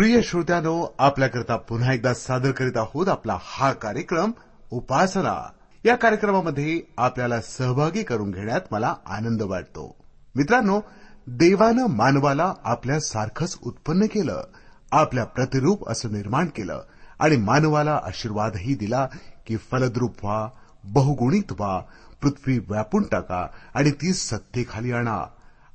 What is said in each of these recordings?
प्रिय श्रोत्यानो आपल्याकरता पुन्हा एकदा सादर करीत आहोत आपला हा कार्यक्रम उपासना. या कार्यक्रमामध्ये आपल्याला सहभागी करून घेण्यात मला आनंद वाटतो. मित्रांनो देवानं मानवाला आपल्यासारखंच उत्पन्न केलं आपल्या प्रतिरूप असं निर्माण केलं आणि मानवाला आशीर्वादही दिला की फलद्रूप व्हा बहुगुणित व्हा पृथ्वी व्यापून टाका आणि ती सत्तेखाली आणा.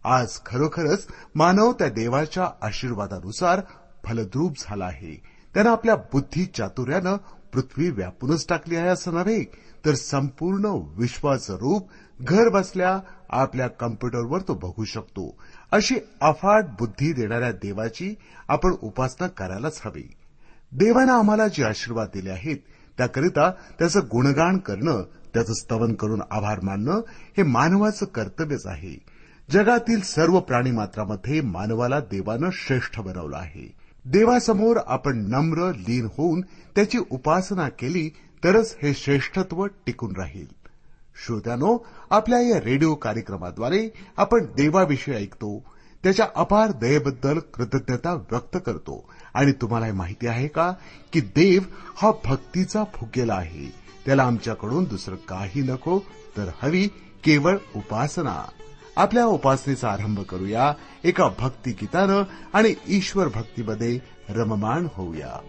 आज खरोखरच मानव त्या देवाच्या आशीर्वादानुसार फलद्रूप झाला आहे. त्यानं आपल्या बुद्धी चातुर्यानं पृथ्वी व्यापूनच टाकली आहे असं नव्हे तर संपूर्ण विश्वाचं रूप घर बसल्या आपल्या कम्प्युटरवर तो बघू शकतो. अशी अफाट बुद्धी देणाऱ्या देवाची आपण उपासना करायलाच हवी. देवानं आम्हाला जे आशीर्वाद दिले आहेत त्याकरिता त्याचं गुणगान करणं त्याचं स्तवन करून आभार मानणं हे मानवाचं कर्तव्यच आहे. जगातील सर्व प्राणीमात्रामध्ये मानवाला देवानं श्रेष्ठ बनवलं आहे. देवासमोर आपण नम्र लीन होऊन त्याची उपासना केली तरच हे श्रेष्ठत्व टिकून राहील. श्रोत्यानो आपल्या या रेडिओ कार्यक्रमाद्वारे आपण देवाविषयी ऐकतो त्याच्या अपार दयेबद्दल कृतज्ञता व्यक्त करतो. आणि तुम्हाला माहिती आहे का? की देव हा भक्तीचा फुगेला आहे. त्याला आमच्याकडून दुसरं काही नको तर हवी केवळ उपासना. आपल्या उपासनेचा आरंभ करूया. एका भक्तिगीतानं आणि ईश्वर भक्तीमध्ये रममाण होऊया.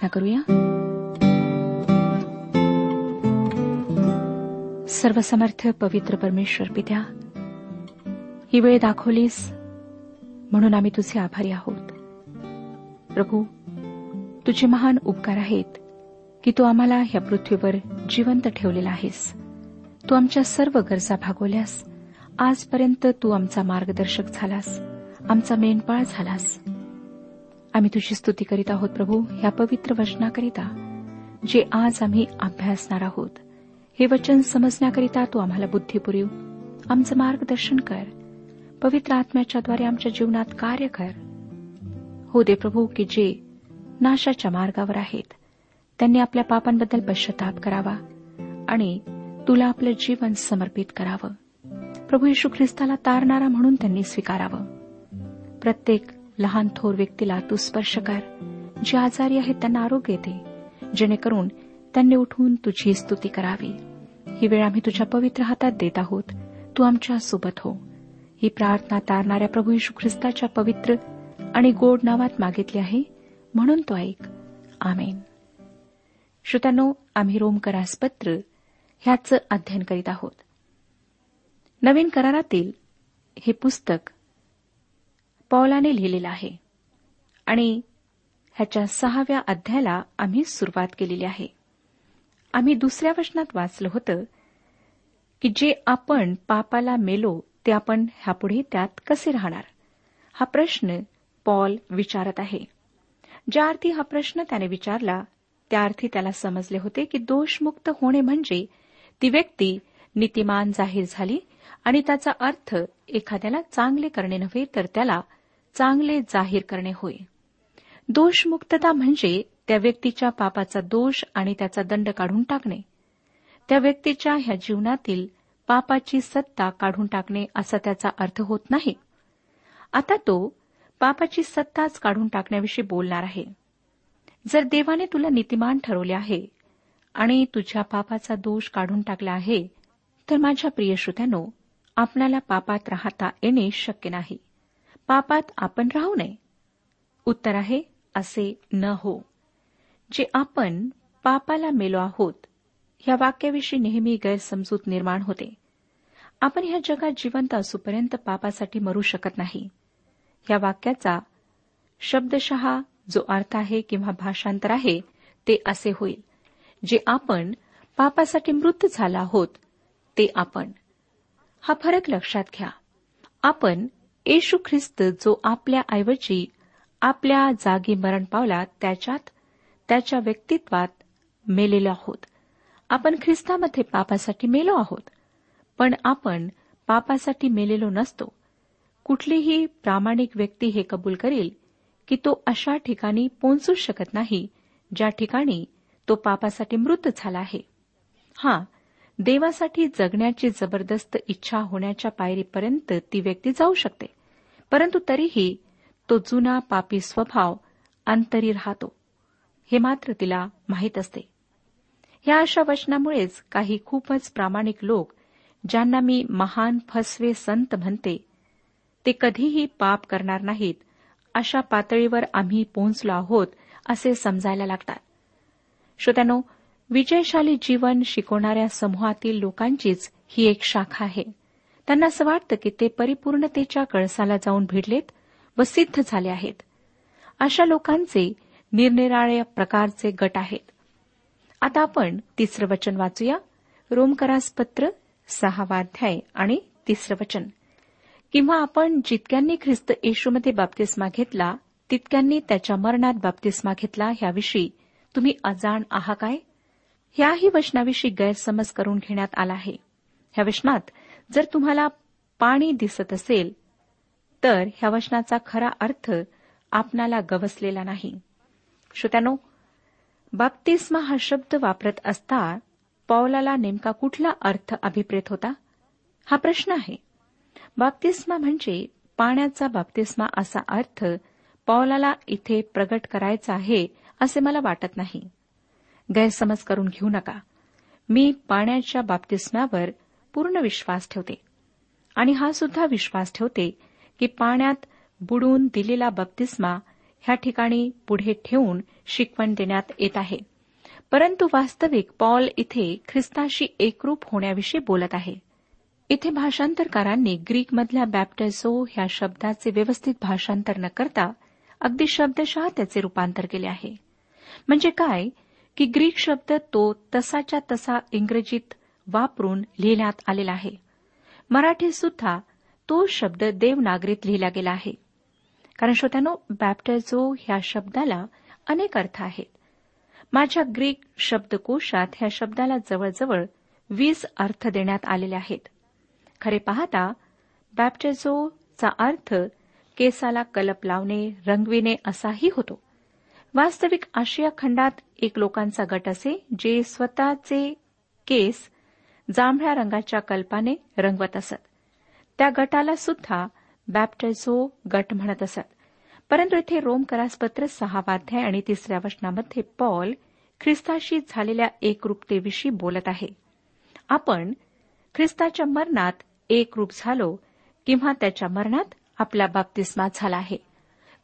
प्रार्थना करूया. सर्वसमर्थ पवित्र परमेश्वर पित्या ही वेळ दाखवलीस म्हणून आम्ही तुझे आभारी आहोत. प्रभू तुझे महान उपकार आहेत की तू आम्हाला ह्या पृथ्वीवर जिवंत ठेवलेला आहेस. तू आमच्या सर्व गरजा भागवल्यास आजपर्यंत तू आमचा मार्गदर्शक झालास आमचा मेनपाळ झालास. आम्ही तुझी स्तुती करीत आहोत प्रभू. ह्या पवित्र वचनाकरिता जे आज आम्ही अभ्यासणार आहोत हे वचन समजण्याकरिता तू आम्हाला बुद्धी पुरीव. आमचं मार्गदर्शन कर. पवित्र आत्म्याच्याद्वारे आमच्या जीवनात कार्य कर. हो दे प्रभू की जे नाशाच्या मार्गावर आहेत त्यांनी आपल्या पापांबद्दल पश्चाताप करावा आणि तुला आपलं जीवन समर्पित करावं. प्रभू येशू ख्रिस्ताला तारणारा म्हणून त्यांनी स्वीकारावं. प्रत्येक लहान थोर व्यक्तीला तू स्पर्श कर जे आजारी आहेत त्यांना आरोग्य दे जेणेकरून त्यांनी उठून तुझी स्तुती करावी. ही वेळ आम्ही तुझ्या पवित्र हातात देत आहोत. तू आमच्यासोबत हो. ही प्रार्थना तारणाऱ्या प्रभू यशू ख्रिस्ताच्या पवित्र आणि गोड नावात मागितली आहे म्हणून तो ऐक. आमेन. श्रोत्यानो आम्ही रोमकरास पत्र ह्याचं अध्ययन करीत आहोत. नवीन करारातील हे पुस्तक पौलाने लिहिलेलं आहे. आणि ह्याच्या सहाव्या अध्यायाला आम्ही सुरुवात केलेली आहे. आम्ही दुसऱ्या वचनात वाचलं होतं की जे आपण पापाला मेलो ते आपण ह्यापुढे त्यात कसे राहणार? हा प्रश्न पॉल विचारत आहे. ज्या अर्थी हा प्रश्न त्याने विचारला त्या अर्थी त्याला समजले होते की दोषमुक्त होणे म्हणजे ती व्यक्ती नीतिमान जाहीर झाली आणि त्याचा अर्थ एखाद्याला चांगले करणे नव्हे तर त्याला चांगले जाहीर करणे होय. दोषमुक्तता म्हणजे त्या व्यक्तीच्या पापाचा दोष आणि त्याचा दंड काढून टाकणे. त्या व्यक्तीच्या ह्या जीवनातील पापाची सत्ता काढून टाकणे असा त्याचा अर्थ होत नाही. आता तो पापाची सत्ताच काढून टाकण्याविषयी बोलणार आहे. जर देवाने तुला नीतिमान ठरवले आहे आणि तुझ्या पापाचा दोष काढून टाकला आहे तर माझ्या प्रिय श्रोत्यानो आपणाला पापात राहता येणे शक्य नाही. पापात आपण राहू नये. उत्तर आहे असे न हो. जे आपण पापाला मेलो आहोत या वाक्याविषयी नेहमी गैरसमजूत निर्माण होते. आपण ह्या जगात जिवंत असूपर्यंत पापासाठी मरू शकत नाही. या वाक्याचा शब्दशः जो अर्थ आहे किंवा भाषांतर आहे ते असे होईल. जे आपण पापासाठी मृत झाला आहोत ते आपण. हा फरक लक्षात घ्या. आपण येशू ख्रिस्त जो आपल्या ऐवजी आपल्या जागी मरण पावला त्याच्यात त्याच्या व्यक्तित्वात मेलेलो आहोत. आपण ख्रिस्तामध्ये पापासाठी मेलो आहोत पण आपण पापासाठी मेलेलो नसतो. कुठलीही प्रामाणिक व्यक्ती हे कबूल करेल की तो अशा ठिकाणी पोहोचू शकत नाही ज्या ठिकाणी तो पापासाठी मृत झाला आहे. हा देवासाठी जगण्याची जबरदस्त इच्छा होण्याच्या पायरीपर्यंत ती व्यक्ती जाऊ शकते. परंतु तरीही तो जुना पापी स्वभाव अंतरी राहतो. हे मात्र तिला माहीत असते. या अशा वचनामुळेच काही खूपच प्रामाणिक लोक ज्यांना मी महान फसवे संत म्हणते ते कधीही पाप करणार नाहीत अशा पातळीवर आम्ही पोहोचलो आहोत असे समजायला लागतात. श्रोत्यानो विजयशाली जीवन शिकवणाऱ्या समूहातील लोकांचीच ही एक शाखा आहे. त्यांना असं वाटतं की ते परिपूर्णतेच्या कळसाला जाऊन भिडलेत व सिद्ध झाले आहेत. अशा लोकांचे निरनिराळ्या प्रकारचे गट आहेत. आता आपण तिसरं वचन वाचूया. रोमकरास पत्र सहावाध्याय आणि तिसरं वचन. किंवा आपण जितक्यांनी ख्रिस्त येशूमध्ये बाप्तिस्मा घेतला तितक्यांनी त्याच्या मरणात बाप्तिस्मा घेतला ह्याविषयी तुम्ही अजाण आहा काय? ह्याही वचनाविषयी गैरसमज करून घेण्यात आला आहे. ह्या वचनात जर तुम्हाला पाणी दिसत असेल तर ह्या वचनाचा खरा अर्थ आपणाला गवसलेला नाही. श्रोत्यानो बाप्तिस्मा हा शब्द वापरत असता पौलाला नेमका कुठला अर्थ अभिप्रेत होता? हा प्रश्न आहे. बाप्तिस्मा म्हणजे पाण्याचा बाप्तिस्मा असा अर्थ पौलाला इथे प्रगट करायचा आहे असे मला वाटत नाही. गैरसमज करून घेऊ नका. मी पाण्याच्या बाप्तिस्म्यावर पूर्ण विश्वास ठेवते. आणि हा सुद्धा विश्वास ठेवते की पाण्यात बुडून दिलेला बप्तिस्मा ह्या ठिकाणी पुढे ठेवून शिकवण देण्यात येत आहे. परंतु वास्तविक पॉल इथे ख्रिस्ताशी एकरूप होण्याविषयी बोलत आहे. इथे भाषांतरकारांनी ग्रीकमधल्या बॅप्टेसो ह्या शब्दाचे व्यवस्थित भाषांतर न करता अगदी शब्दशः त्याचे रूपांतर केले आहे. म्हणजे काय? की ग्रीक शब्द तो तसाच्या तसा इंग्रजीत वापरून लिहिण्यात आलेला आहे. मराठीत सुद्धा तो शब्द देवनागरीत लिहिला गेला आहे. कारण श्रोत्यानो बॅप्टॅझो ह्या शब्दाला अनेक अर्थ आहेत. माझ्या ग्रीक शब्दकोशात ह्या शब्दाला जवळजवळ वीस अर्थ देण्यात आलेले आहेत. खरे पाहता बॅप्टेझोचा अर्थ केसाला कलप लावणे रंगविणे असाही होतो. वास्तविक आशिया खंडात एक लोकांचा गट असे जे स्वतःचे केस जांभळ्या रंगाच्या कल्पाने रंगवत असत. त्या गटाला सुद्धा बॅप्टायझो गट म्हणत असत. परंतु इथे रोम करासपत्र सहावाध्याय आणि तिसऱ्या वचनामध्ये पॉल ख्रिस्ताशी झालेल्या एकरूपतेविषयी बोलत आहे. आपण ख्रिस्ताच्या मरणात एकरूप झालो किंवा त्याच्या मरणात आपला बाप्तिस्मा झाला आहे.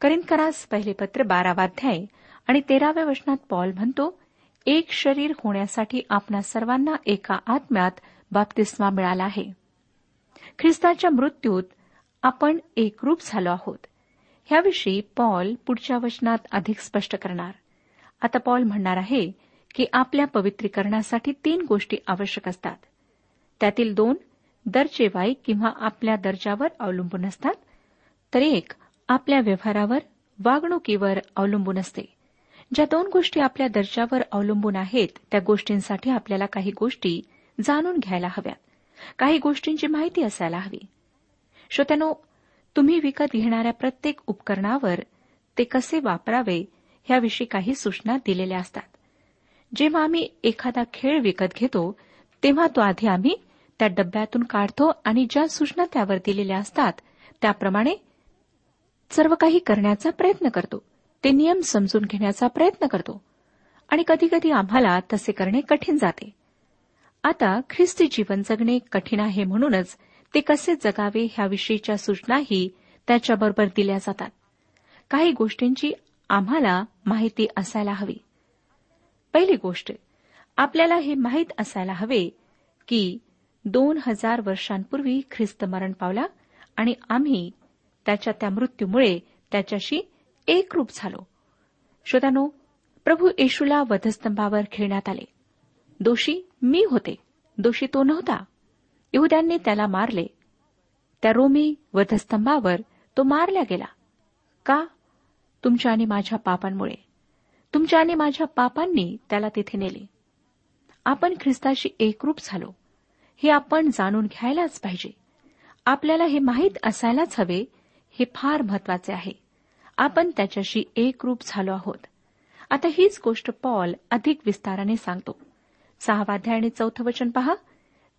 करिंदकरास पहिले पत्र बारावाध्याय आणि तेराव्या वचनात पॉल म्हणतो एक शरीर होण्यासाठी आपणा सर्वांना एका आत्म्यात बाप्तिस्मा मिळाला आहे. ख्रिस्ताच्या मृत्यूत आपण एकरूप झालो आहोत. ह्याविषयी पॉल पुढच्या वचनात अधिक स्पष्ट करणार. आता पॉल म्हणणार आहे की आपल्या पवित्रीकरणासाठी तीन गोष्टी आवश्यक असतात. त्यातील दोन दर्जेवाईक किंवा आपल्या दर्जावर अवलंबून असतात. तर एक आपल्या व्यवहारावर वागणुकीवर अवलंबून असते. ज्या दोन गोष्टी आपल्या दर्जावर अवलंबून आहेत त्या गोष्टींसाठी आपल्याला काही गोष्टी जाणून घ्यायला हव्यात. काही गोष्टींची माहिती असायला हवी. श्रोत्यानो तुम्ही विकत घेणाऱ्या प्रत्येक उपकरणावर ते कसे वापरावे ह्याविषयी काही सूचना दिलेल्या असतात. जेव्हा आम्ही एखादा खेळ विकत घेतो तेव्हा तो आधी आम्ही त्या डब्यातून काढतो आणि ज्या सूचना त्यावर दिलेल्या असतात त्याप्रमाणे सर्व काही करण्याचा प्रयत्न करतो. ते नियम समजून घेण्याचा प्रयत्न करतो. आणि कधीकधी आम्हाला तसे करणे कठीण जाते. आता ख्रिस्ती जीवन जगणे कठीण आहे म्हणूनच ते कसे जगावे ह्याविषयीच्या सूचनाही त्याच्याबरोबर दिल्या जातात. काही गोष्टींची आम्हाला माहिती असायला हवी. पहिली गोष्ट आपल्याला हे माहीत असायला हवे की दोन हजार वर्षांपूर्वी ख्रिस्त मरण पावला आणि आम्ही त्याच्या त्या मृत्यूमुळे त्याच्याशी एकरूप झालो. श्रोतानो प्रभू येशूला वधस्तंभावर खेळण्यात आले. दोषी मी होते. दोषी तो नव्हता. यहुद्यांनी त्याला मारले. त्या रोमी वधस्तंभावर तो मारला गेला. का? तुमच्या आणि माझ्या पापांमुळे. तुमच्या आणि माझ्या पापांनी त्याला तिथे नेले. आपण ख्रिस्ताशी एकरूप झालो. हे आपण जाणून घ्यायलाच पाहिजे. आपल्याला हे माहीत असायलाच हवे हे फार महत्त्वाचे आहे. आपण त्याच्याशी एकरूप झालो आहोत. आता हीच गोष्ट पॉल अधिक विस्ताराने सांगतो. सहावाध्याय आणि चौथं वचन पहा.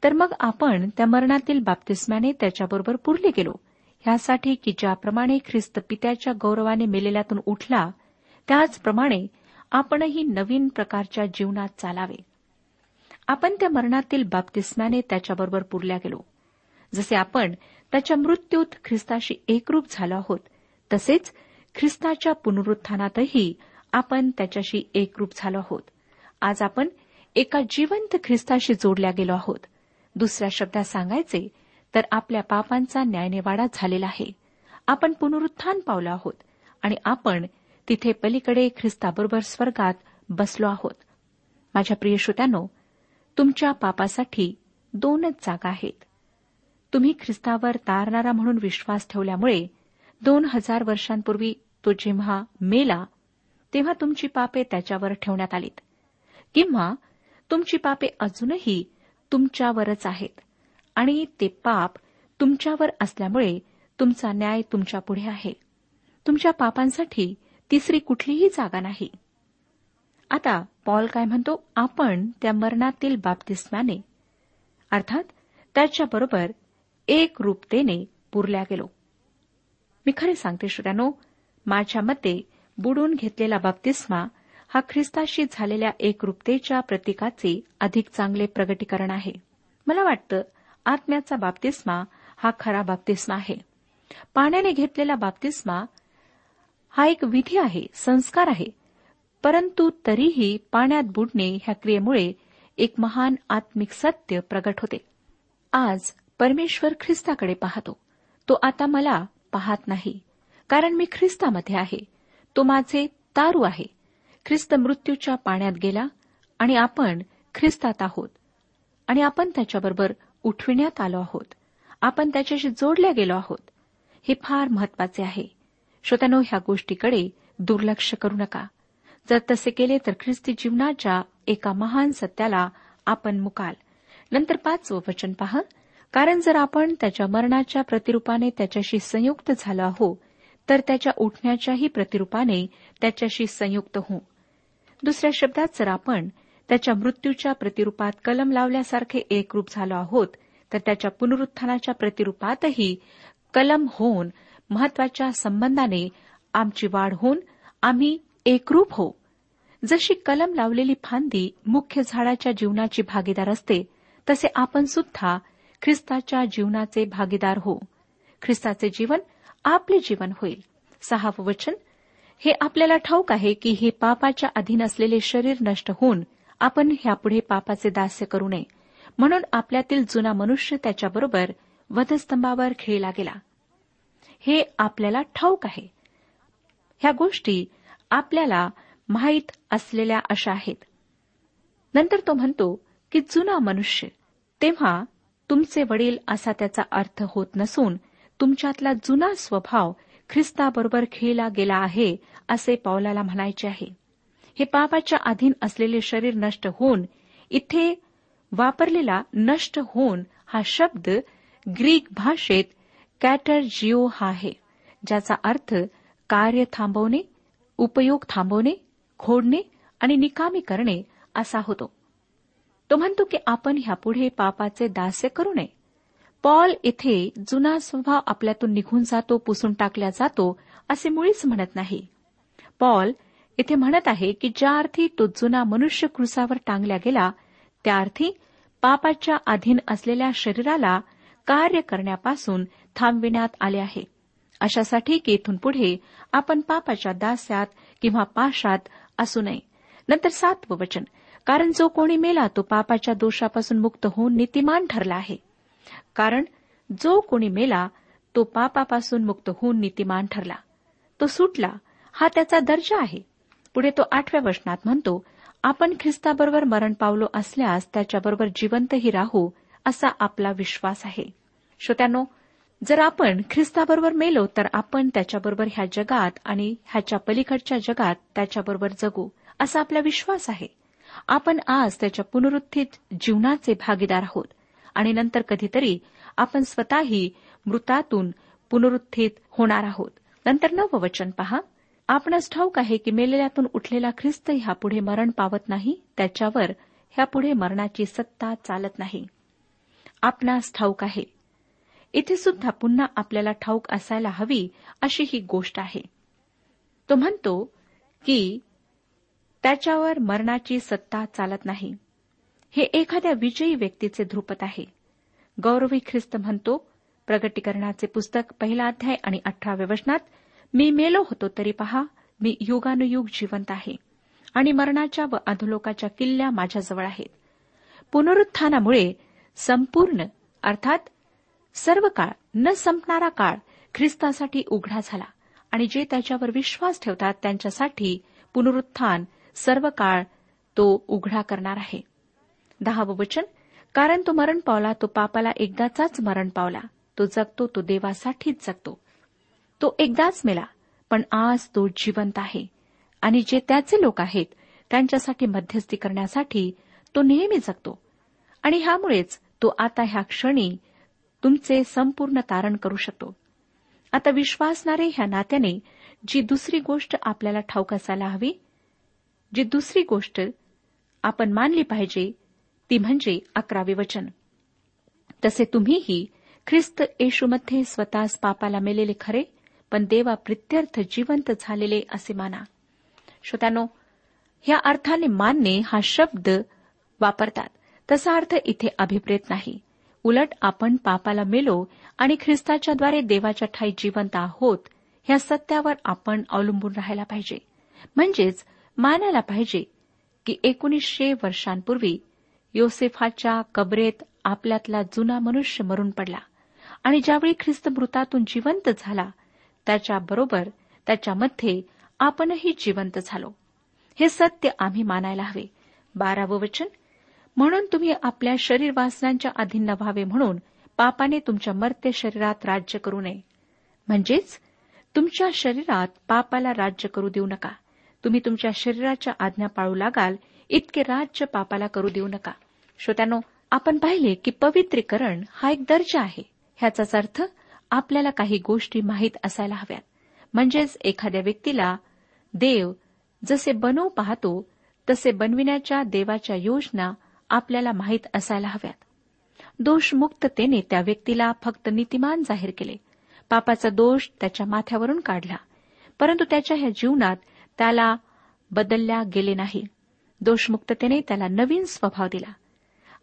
तर मग आपण त्या मरणातील बाप्तिस्म्याने त्याच्याबरोबर पुरले गेलो. ह्यासाठी की ज्याप्रमाणे ख्रिस्त पित्याच्या गौरवाने मेलेल्यातून उठला त्याचप्रमाणे आपणही नवीन प्रकारच्या जीवनात चालावे. आपण त्या मरणातील बाप्तिस्म्याने त्याच्याबरोबर पुरल्या गेलो. जसे आपण त्याच्या मृत्यूत ख्रिस्ताशी एकरूप झालो आहोत. तसेच ख्रिस्ताच्या पुनरुत्थानातही आपण त्याच्याशी एकरूप झालो आहोत. आज आपण एका जिवंत ख्रिस्ताशी जोडल्या गेलो आहोत. दुसऱ्या शब्दात सांगायचे तर आपल्या पापांचा न्यायनिवाडा झालेला आहे. आपण पुनरुत्थान पावलो आहोत आणि आपण तिथे पलीकडे ख्रिस्ताबरोबर स्वर्गात बसलो आहोत. माझ्या प्रिय श्रोत्यानो तुमच्या पापासाठी दोनच जागा आहेत. तुम्ही ख्रिस्तावर तारणारा म्हणून विश्वास ठेवल्यामुळे दोन हजार वर्षांपूर्वी तो जेव्हा मेला तेव्हा तुमची पापे त्याच्यावर ठेवण्यात आलीत. किंवा तुमची पापे अजूनही तुमच्यावरच आहेत आणि ते पाप तुमच्यावर असल्यामुळे तुमचा न्याय तुमच्यापुढे आहे. तुमच्या पापांसाठी तिसरी कुठलीही जागा नाही. आता पॉल काय म्हणतो? आपण त्या मरणातील बाप्तिस्म्याने अर्थात त्याच्याबरोबर एक रूपतेने पुरल्या गेलो. मी खरे सांगते श्रोत्यानो माझ्या मते बुडून घेतलेला बाप्तिस्मा हा ख्रिस्ताशी झालेल्या एकरूपतेच्या प्रतीकाचे अधिक चांगले प्रगटीकरण आहे. मला वाटतं आत्म्याचा बाप्तिस्मा हा खरा बाप्तिस्मा आहे. पाण्याने घेतलेला बाप्तिस्मा हा एक विधी आहे संस्कार आहे. परंतु तरीही पाण्यात बुडणे ह्या क्रियेमुळे एक महान आत्मिक सत्य प्रगट होते. आज परमेश्वर ख्रिस्ताकडे पाहतो. तो आता मला पाहत नाही कारण मी ख्रिस्तामध्ये आहे. तो माझे तारू आहे. ख्रिस्त मृत्यूच्या पाण्यात गेला आणि आपण ख्रिस्तात आहोत. आणि आपण त्याच्याबरोबर उठविण्यात आलो आहोत. आपण त्याच्याशी जोडल्या गेलो आहोत. हे फार महत्त्वाचे आहे. श्रोत्यानो ह्या गोष्टीकडे दुर्लक्ष करू नका. जर तसे केले तर ख्रिस्ती जीवनाच्या एका महान सत्याला आपण मुकाल. नंतर पाचवं वचन पहा. कारण जर आपण त्याच्या मरणाच्या प्रतिरूपाने त्याच्याशी संयुक्त झालो आहो तर त्याच्या उठण्याच्याही प्रतिरूपाने त्याच्याशी संयुक्त होऊ. दुसऱ्या शब्दात जर आपण त्याच्या मृत्यूच्या प्रतिरूपात कलम लावल्यासारखे एकरूप झालो आहोत तर त्याच्या पुनरुत्थानाच्या प्रतिरूपातही कलम होऊन महत्त्वाच्या संबंधाने आमची वाढ होऊन आम्ही एकरूप हो जशी कलम लावलेली फांदी मुख्य झाडाच्या जीवनाची भागीदार असते तसे आपण सुद्धा ख्रिस्ताच्या जीवनाचे भागीदार हो. ख्रिस्ताचे जीवन आपले जीवन होईल. सहावं वचन हे आपल्याला ठाऊक आहे की हे पापाच्या अधीन असलेले शरीर नष्ट होऊन आपण ह्यापुढे पापाचे दास्य करू नये. म्हणून आपल्यातील जुना मनुष्य त्याच्याबरोबर वधस्तंभावर खेळला गेला. हे आपल्याला ठाऊक आहे. ह्या गोष्टी आपल्याला माहीत असलेल्या अशा आहेत. नंतर तो म्हणतो की जुना मनुष्य तेव्हा तुमचे वडील असा त्याचा अर्थ होत नसून तुमच्यातला जुना स्वभाव ख्रिस्ताबरोबर खेळला गेला आहे असे पावलाला म्हणायचे आहे. हे पापाच्या अधीन असलेले शरीर नष्ट होऊन इथे वापरलेला नष्ट होऊन हा शब्द ग्रीक भाषेत कॅटर जिओ हा आहे ज्याचा अर्थ कार्य थांबवणे उपयोग थांबवणे खोडणे आणि निकामी करणे असा होतो. तो म्हणतो की आपण ह्यापुढे पापाचे दास्य करू नये. पॉल इथे जुना स्वभाव आपल्यातून निघून जातो पुसून टाकला जातो असे मुळीच म्हणत नाही. पॉल इथे म्हणत आहे की ज्या अर्थी तो जुना मनुष्य क्रुसावर टांगला गेला त्या अर्थी पापाच्या अधीन असलेल्या शरीराला कार्य करण्यापासून थांबविण्यात आले आहे. अशासाठी की इथून पुढे आपण पापाच्या दास्यात किंवा पाशात असू नये. नंतर सातवं वचन. कारण जो कोणी मेला तो पापाच्या दोषापासून मुक्त होऊन नीतिमान ठरला आहे. कारण जो कोणी मेला तो पापापासून मुक्त होऊन नीतिमान ठरला. तो सुटला हा त्याचा दर्जा आहे. पुढे तो आठव्या वचनात म्हणतो आपण ख्रिस्ताबरोबर मरण पावलो असल्यास त्याच्याबरोबर जिवंतही राहू असा आपला विश्वास आहे. श्रोत्यानो जर आपण ख्रिस्ताबरोबर मेलो तर आपण त्याच्याबरोबर ह्या जगात आणि ह्याच्या पलीकडच्या जगात त्याच्याबरोबर जगू असा आपला विश्वास आहे. आपण आज त्याच्या पुनरुत्थित जीवनाचे भागीदार आहोत. आणि नंतर कधीतरी आपण स्वतःही मृतातून पुनरुत्थित होणार आहोत. नंतर नवं वचन पहा. आपणास ठाऊक आहे की मेलेल्यातून उठलेला ख्रिस्त ह्यापुढे मरण पावत नाही त्याच्यावर ह्यापुढे मरणाची सत्ता चालत नाही. आपणास ठाऊक आहे. इथे सुद्धा पुन्हा आपल्याला ठाऊक असायला हवी अशी ही गोष्ट आहे. तो म्हणतो की त्याच्यावर मरणाची सत्ता चालत नाही. हे एखाद्या विजयी व्यक्तीचे ध्रुपत आहे. गौरवी ख्रिस्त म्हणतो प्रगटीकरणाचे पुस्तक पहिला अध्याय आणि अठराव्या वचनात मी मेलो होतो तरी पहा मी युगानुयुग जिवंत आहे आणि मरणाच्या व अधोलोकाच्या किल्ल्या माझ्याजवळ आहेत. पुनरुत्थानामुळे संपूर्ण अर्थात सर्व काळ न संपणारा काळ ख्रिस्तासाठी उघडा झाला आणि जे त्याच्यावर विश्वास ठेवतात त्यांच्यासाठी पुनरुत्थान सर्व काळ तो उघडा करणार आहे. दहावं वचन कारण तो मरण पावला तो पापाला एकदाचाच मरण पावला. तो जगतो तो देवासाठीच जगतो. तो एकदाच मेला पण आज तो जिवंत आहे. आणि जे त्याचे लोक आहेत त्यांच्यासाठी मध्यस्थी करण्यासाठी तो नेहमी जगतो. आणि ह्यामुळेच तो आता ह्या क्षणी तुमचे संपूर्ण तारण करू शकतो. आता विश्वासणारे ह्या नात्याने जी दुसरी गोष्ट आपल्याला ठाऊक असायला हवी जी दुसरी गोष्ट आपण मानली पाहिजे ती म्हणजे अकरावे वचन. तसे तुम्हीही ख्रिस्त येशूमध्ये स्वतःच पापाला मेलेले खरे पण देवा प्रित्यर्थ जिवंत झालेले असे माना. श्रोत्यानो या अर्थाने मानणे हा शब्द वापरतात. तसा अर्थ इथे अभिप्रेत नाही. उलट आपण पापाला मेलो आणि ख्रिस्ताच्याद्वारे देवाच्या ठाई जिवंत आहोत ह्या सत्यावर आपण अवलंबून राहायला पाहिजे. म्हणजेच मानायला पाहिजे की एकोणीसशे वर्षांपूर्वी योसेफाच्या कबरेत आपल्यातला जुना मनुष्य मरून पडला. आणि ज्यावेळी ख्रिस्त मृतातून जिवंत झाला त्याच्याबरोबर त्याच्यामध्ये आपणही जिवंत झालो. हे सत्य आम्ही मानायला हवे. बारावं वचन म्हणून तुम्ही आपल्या शरीर वासनांच्या अधीन न व्हावे म्हणून पापाने तुमच्या मर्त्य शरीरात राज्य करू नये. म्हणजेच तुमच्या शरीरात पापाला राज्य करू देऊ नका. तुम्ही तुमच्या शरीराच्या आज्ञा पाळू लागाल इतके राज्य पापाला करू देऊ नका. श्रोत्यानो आपण पाहिले की पवित्रीकरण हा एक दर्जा आहे. ह्याचाच अर्थ आपल्याला काही गोष्टी माहीत असायला हव्यात. म्हणजेच एखाद्या व्यक्तीला देव जसे बनवू पाहतो तसे बनविण्याच्या देवाच्या योजना आपल्याला माहीत असायला हव्यात. दोषमुक्ततेने त्या व्यक्तीला फक्त नीतिमान जाहीर केले. पापाचा दोष त्याच्या माथ्यावरून काढला. परंतु त्याच्या ह्या जीवनात त्याला बदलल्या गेले नाही. दोषमुक्ततेने त्याला नवीन स्वभाव दिला.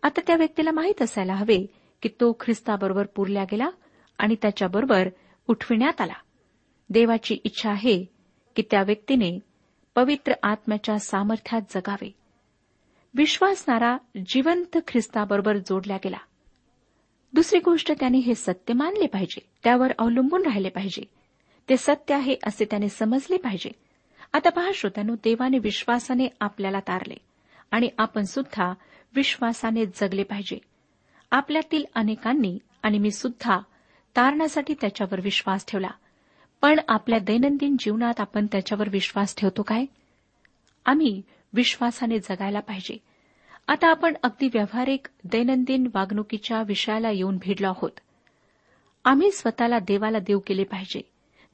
आता त्या व्यक्तीला माहीत असायला हवे की तो ख्रिस्ताबरोबर पुरल्या गेला आणि त्याच्याबरोबर उठविण्यात आला. देवाची इच्छा आहे की त्या व्यक्तीने पवित्र आत्म्याच्या सामर्थ्यात जगावे. विश्वासणारा जिवंत ख्रिस्ताबरोबर जोडला गेला. दुसरी गोष्ट त्याने हे सत्य मानले पाहिजे. त्यावर अवलंबून राहिले पाहिजे. ते सत्य आहे असे त्याने समजले पाहिजे. आता पहा श्रोत्यानो देवाने विश्वासाने आपल्याला तारले आणि आपण सुद्धा विश्वासाने जगले पाहिजे. आपल्यातील अनेकांनी आणि मी सुद्धा तारण्यासाठी त्याच्यावर विश्वास ठेवला. पण आपल्या दैनंदिन जीवनात आपण त्याच्यावर विश्वास ठेवतो काय? आम्ही विश्वासाने जगायला पाहिजे. आता आपण अगदी व्यावहारिक दैनंदिन वागणुकीच्या विषयाला येऊन भिडलो आहोत. आम्ही स्वतःला देवाला देव केले पाहिजे.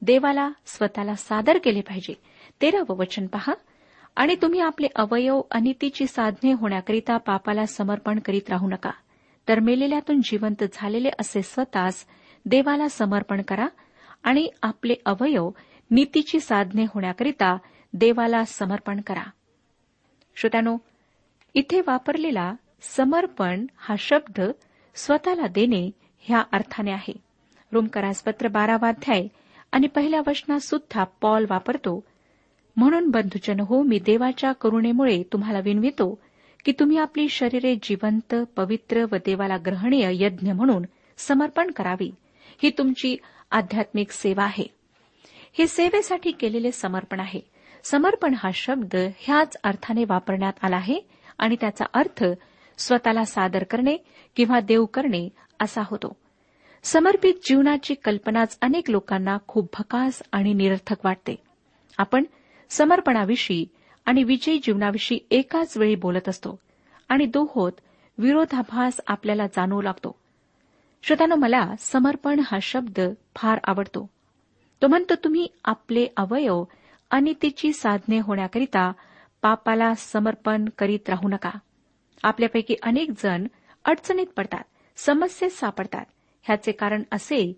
देवाला स्वतःला सादर केले पाहिजे. तेरावं वचन पहा. आणि तुम्ही आपले अवयव अनितीची साधने होण्याकरिता पापाला समर्पण करीत राहू नका. तर मेलेल्यातून जिवंत झालेले असे स्वतःस देवाला समर्पण करा आणि आपले अवयव नीतीची साधने होण्याकरिता देवाला समर्पण करा. श्रोत्यानो इथे वापरलेला समर्पण हा शब्द स्वतःला देणे ह्या अर्थाने आहे. रोमकरासपत्र बारावाध्याय आणि पहिल्या वचनात सुद्धा पॉल वापरतो म्हणून बंधुजन हो मी देवाच्या करुणेमुळे तुम्हाला विनवितो की तुम्ही आपली शरीरे जिवंत पवित्र व देवाला ग्रहणीय यज्ञ म्हणून समर्पण करावी. ही तुमची आध्यात्मिक सेवा आहे. हे सेवेसाठी केलेले समर्पण आहे. समर्पण हा शब्द ह्याच अर्थाने वापरण्यात आला आहे आणि त्याचा अर्थ स्वतःला सादर करणे किंवा देव करणे असा होतो. समर्पित जीवनाची कल्पनाच अनेक लोकांना खूप भकास आणि निरर्थक वाटते. आपण समर्पणाविषयी आणि विजयी जीवनाविषयी एकाच वेळी बोलत असतो आणि दोहोत विरोधाभास आपल्याला जाणवू लागतो. श्रोत्यानो मला समर्पण हा शब्द फार आवडतो. तो म्हणतो तुम्ही आपले अवयव अनितीची साधने होण्याकरिता पापाला समर्पण करीत राहू नका. आपल्यापैकी अनेक जण अडचणीत पडतात समस्येत सापडतात. ह्याचे कारण असे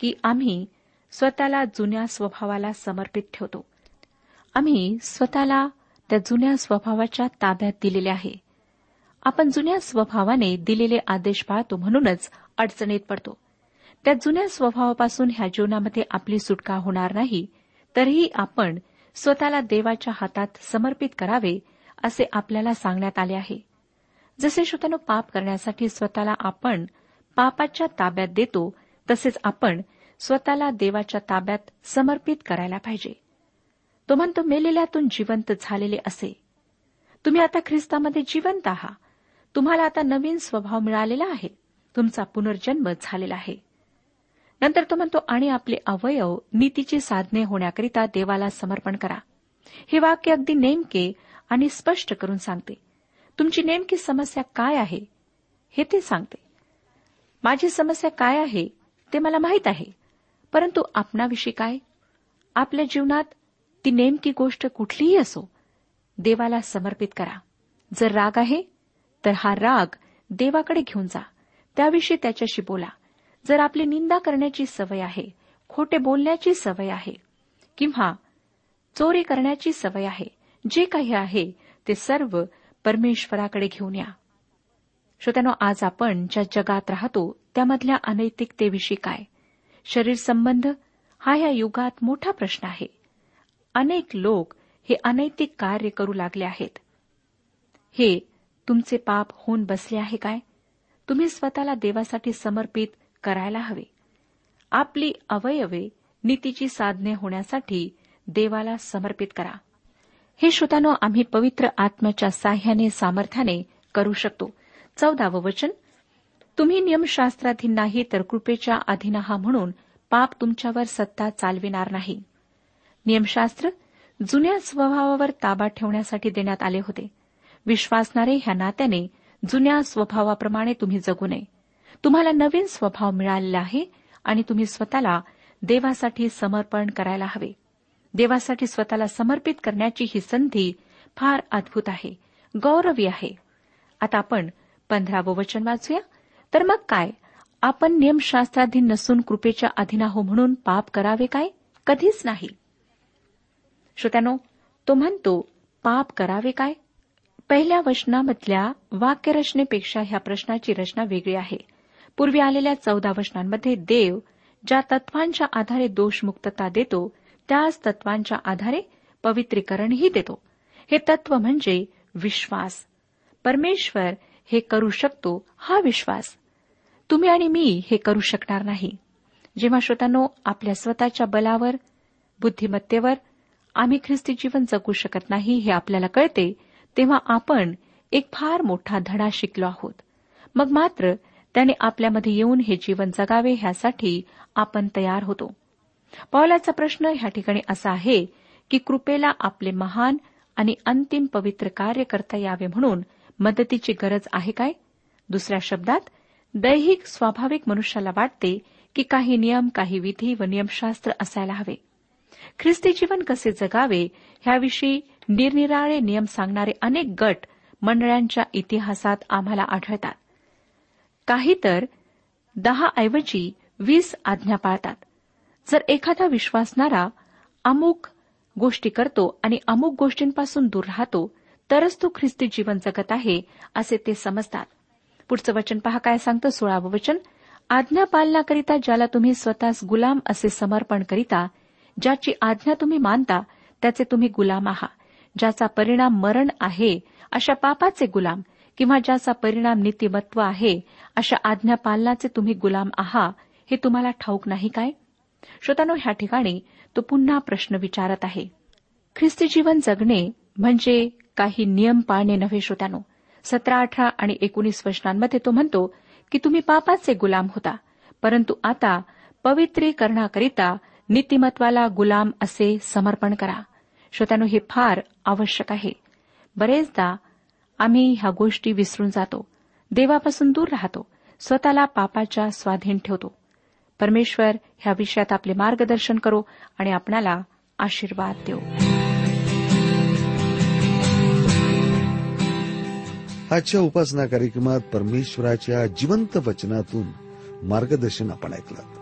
की आम्ही स्वतःला जुन्या स्वभावाला समर्पित ठेवतो. आम्ही स्वतःला त्या जुन्या स्वभावाच्या ताब्यात दिलेले आहे. आपण जुन्या स्वभावाने दिलेले आदेश पाळतो म्हणूनच अडचणीत पडतो. त्या जुन्या स्वभावापासून ह्या जीवनामध्ये आपली सुटका होणार नाही तरीही आपण स्वतःला देवाच्या हातात समर्पित करावे असे आपल्याला सांगण्यात आले आहे. जसे श्रोत्यानो पाप करण्यासाठी स्वतःला आपण पापाच्या ताब्यात देतो तसेच आपण स्वतःला देवाच्या ताब्यात समर्पित करायला पाहिजे. तो म्हणतो मेलेल्यातून जिवंत झालेले असे. तुम्ही आता ख्रिस्तामध्ये जिवंत आहात तुम्हाला आता नवीन स्वभाव मिळालेला आहे. तुमचा पुनर्जन्म झालेला आहे. नंतर तो म्हणतो आणि आपले अवयव नीतीची साधने होण्याकरिता देवाला समर्पण करा. हे वाक्य अगदी नेमके आणि स्पष्ट करून सांगते. तुमची नेमकी समस्या काय आहे? हे ते सांगते. माझी समस्या काय आहे ते मला माहीत आहे. परंतु आपणाविषयी काय? आपल्या जीवनात ती नेमकी गोष्ट कुठलीही असो देवाला समर्पित करा. जर राग आहे तर हा राग देवाकडे घेऊन जा. त्याविषयी त्याच्याशी बोला. जर आपली निंदा करण्याची सवय आहे खोटे बोलण्याची सवय आहे किंवा चोरी करण्याची सवय आहे जे काही आहे ते सर्व परमेश्वराकडे घेऊन या. श्रोत्यानो आज आपण ज्या जगात राहतो त्यामधल्या अनैतिकतेविषयी काय? शरीर संबंध? हा या युगात मोठा प्रश्न आहे. अनेक लोक हे अनैतिक कार्य करू लागले आहेत. हे तुमचे पाप होऊन बसले आहे काय? तुम्ही स्वतःला देवासाठी समर्पित करायला हवे. आपली अवयवे नीतीची साधने होण्यासाठी देवाला समर्पित करा. हे श्रोतानो आम्ही पवित्र आत्म्याच्या साह्याने सामर्थ्याने करू शकतो. चौदावं वचन. तुम्ही नियमशास्त्राधीन नाही तर कृपेच्या अधीन आहा म्हणून पाप तुमच्यावर सत्ता चालविणार नाही. नियमशास्त्र जुन्या स्वभावावर ताबा ठेवण्यासाठी देण्यात आले होते. विश्वासणारे ह्या नात्याने जुन्या स्वभावाप्रमाणे तुम्ही जगू नये. तुम्हाला नवीन स्वभाव मिळालेला आहे आणि तुम्ही स्वतःला देवासाठी समर्पण करायला हवे. देवासाठी स्वतःला समर्पित करण्याची ही संधी फार अद्भुत आहे. गौरवी आहे. आता आपण पंधरावं वचन वाचूया. तर मग काय? आपण नियमशास्त्राधीन नसून कृपेच्या अधीन आहो म्हणून पाप करावे काय? कधीच नाही. श्रोत्यानो तो म्हणतो पाप करावे काय? पहिल्या वचनामधल्या वाक्यरचनेपेक्षा ह्या प्रश्नाची रचना वेगळी आहे. पूर्वी आलेल्या चौदा वचनांमध्ये देव ज्या तत्वांच्या आधारे दोषमुक्तता देतो त्याच तत्वांच्या आधारे पवित्रीकरणही देतो. हे तत्व म्हणजे विश्वास. परमेश्वर हे करू शकतो हा विश्वास. तुम्ही आणि मी हे करू शकणार नाही. जेव्हा श्रोतांनो आपल्या स्वतःच्या बलावर बुद्धिमत्तेवर आम्ही ख्रिस्ती जीवन जगू शकत नाही हे आपल्याला कळते तेव्हा आपण एक फार मोठा धडा शिकलो आहोत. मग मात्र त्याने आपल्यामध्ये येऊन हे जीवन जगावे ह्यासाठी आपण तयार होतो. पौलाचा प्रश्न ह्या ठिकाणी असा आहे की कृपेला आपले महान आणि अंतिम पवित्र कार्य करता यावे म्हणून मदतीची गरज आहे काय? दुसऱ्या शब्दात दैहिक स्वाभाविक मनुष्याला वाटते की काही नियम काही विधी व नियमशास्त्र असायला हवे. ख्रिस्ती जीवन कसे जगावे ह्याविषयी निरनिराळे नियम सांगणारे अनेक गट मंडळांच्या इतिहासात आम्हाला आढळतात. काही तर दहा ऐवजी वीस आज्ञा पाळतात. जर एखादा विश्वासणारा अमुक गोष्टी करतो आणि अमुक गोष्टींपासून दूर राहतो तरच तो ख्रिस्ती जीवन जगत आहे असे ते समजतात. पुढचं वचन पहा काय सांगतं सोळावं वचन. आज्ञा पालनाकरिता ज्याला तुम्ही स्वतःस गुलाम असे समर्पण करिता ज्याची आज्ञा तुम्ही मानता त्याचे तुम्ही गुलाम आहात ज्याचा परिणाम मरण आहे अशा पापाचे गुलाम किंवा ज्याचा परिणाम नीतिमत्व आहे अशा आज्ञा पालनाचे तुम्ही गुलाम आहात हे तुम्हाला ठाऊक नाही काय? श्रोतानो ह्या ठिकाणी तो पुन्हा प्रश्न विचारत आहे. ख्रिस्ती जीवन जगणे म्हणजे काही नियम पाळणे नव्हे श्रोतानो. सतरा अठरा आणि एकोणीस वचनांमध्ये तो म्हणतो की तुम्ही पापाचे गुलाम होता परंतु आता पवित्रीकरणाकरिता नीतिमत्वाला गुलाम असे समर्पण करा. श्रोत्यानो हे फार आवश्यक आहे. बरेचदा आम्ही ह्या गोष्टी विसरून जातो. देवापासून दूर राहतो. स्वतःला पापाच्या स्वाधीन ठेवतो. परमेश्वर ह्या विषयात आपले मार्गदर्शन करो आणि आपणाला आशीर्वाद देऊ आजच्या उपासना कार्यक्रमात परमेश्वराच्या जिवंत वचनातून मार्गदर्शन आपण ऐकलं.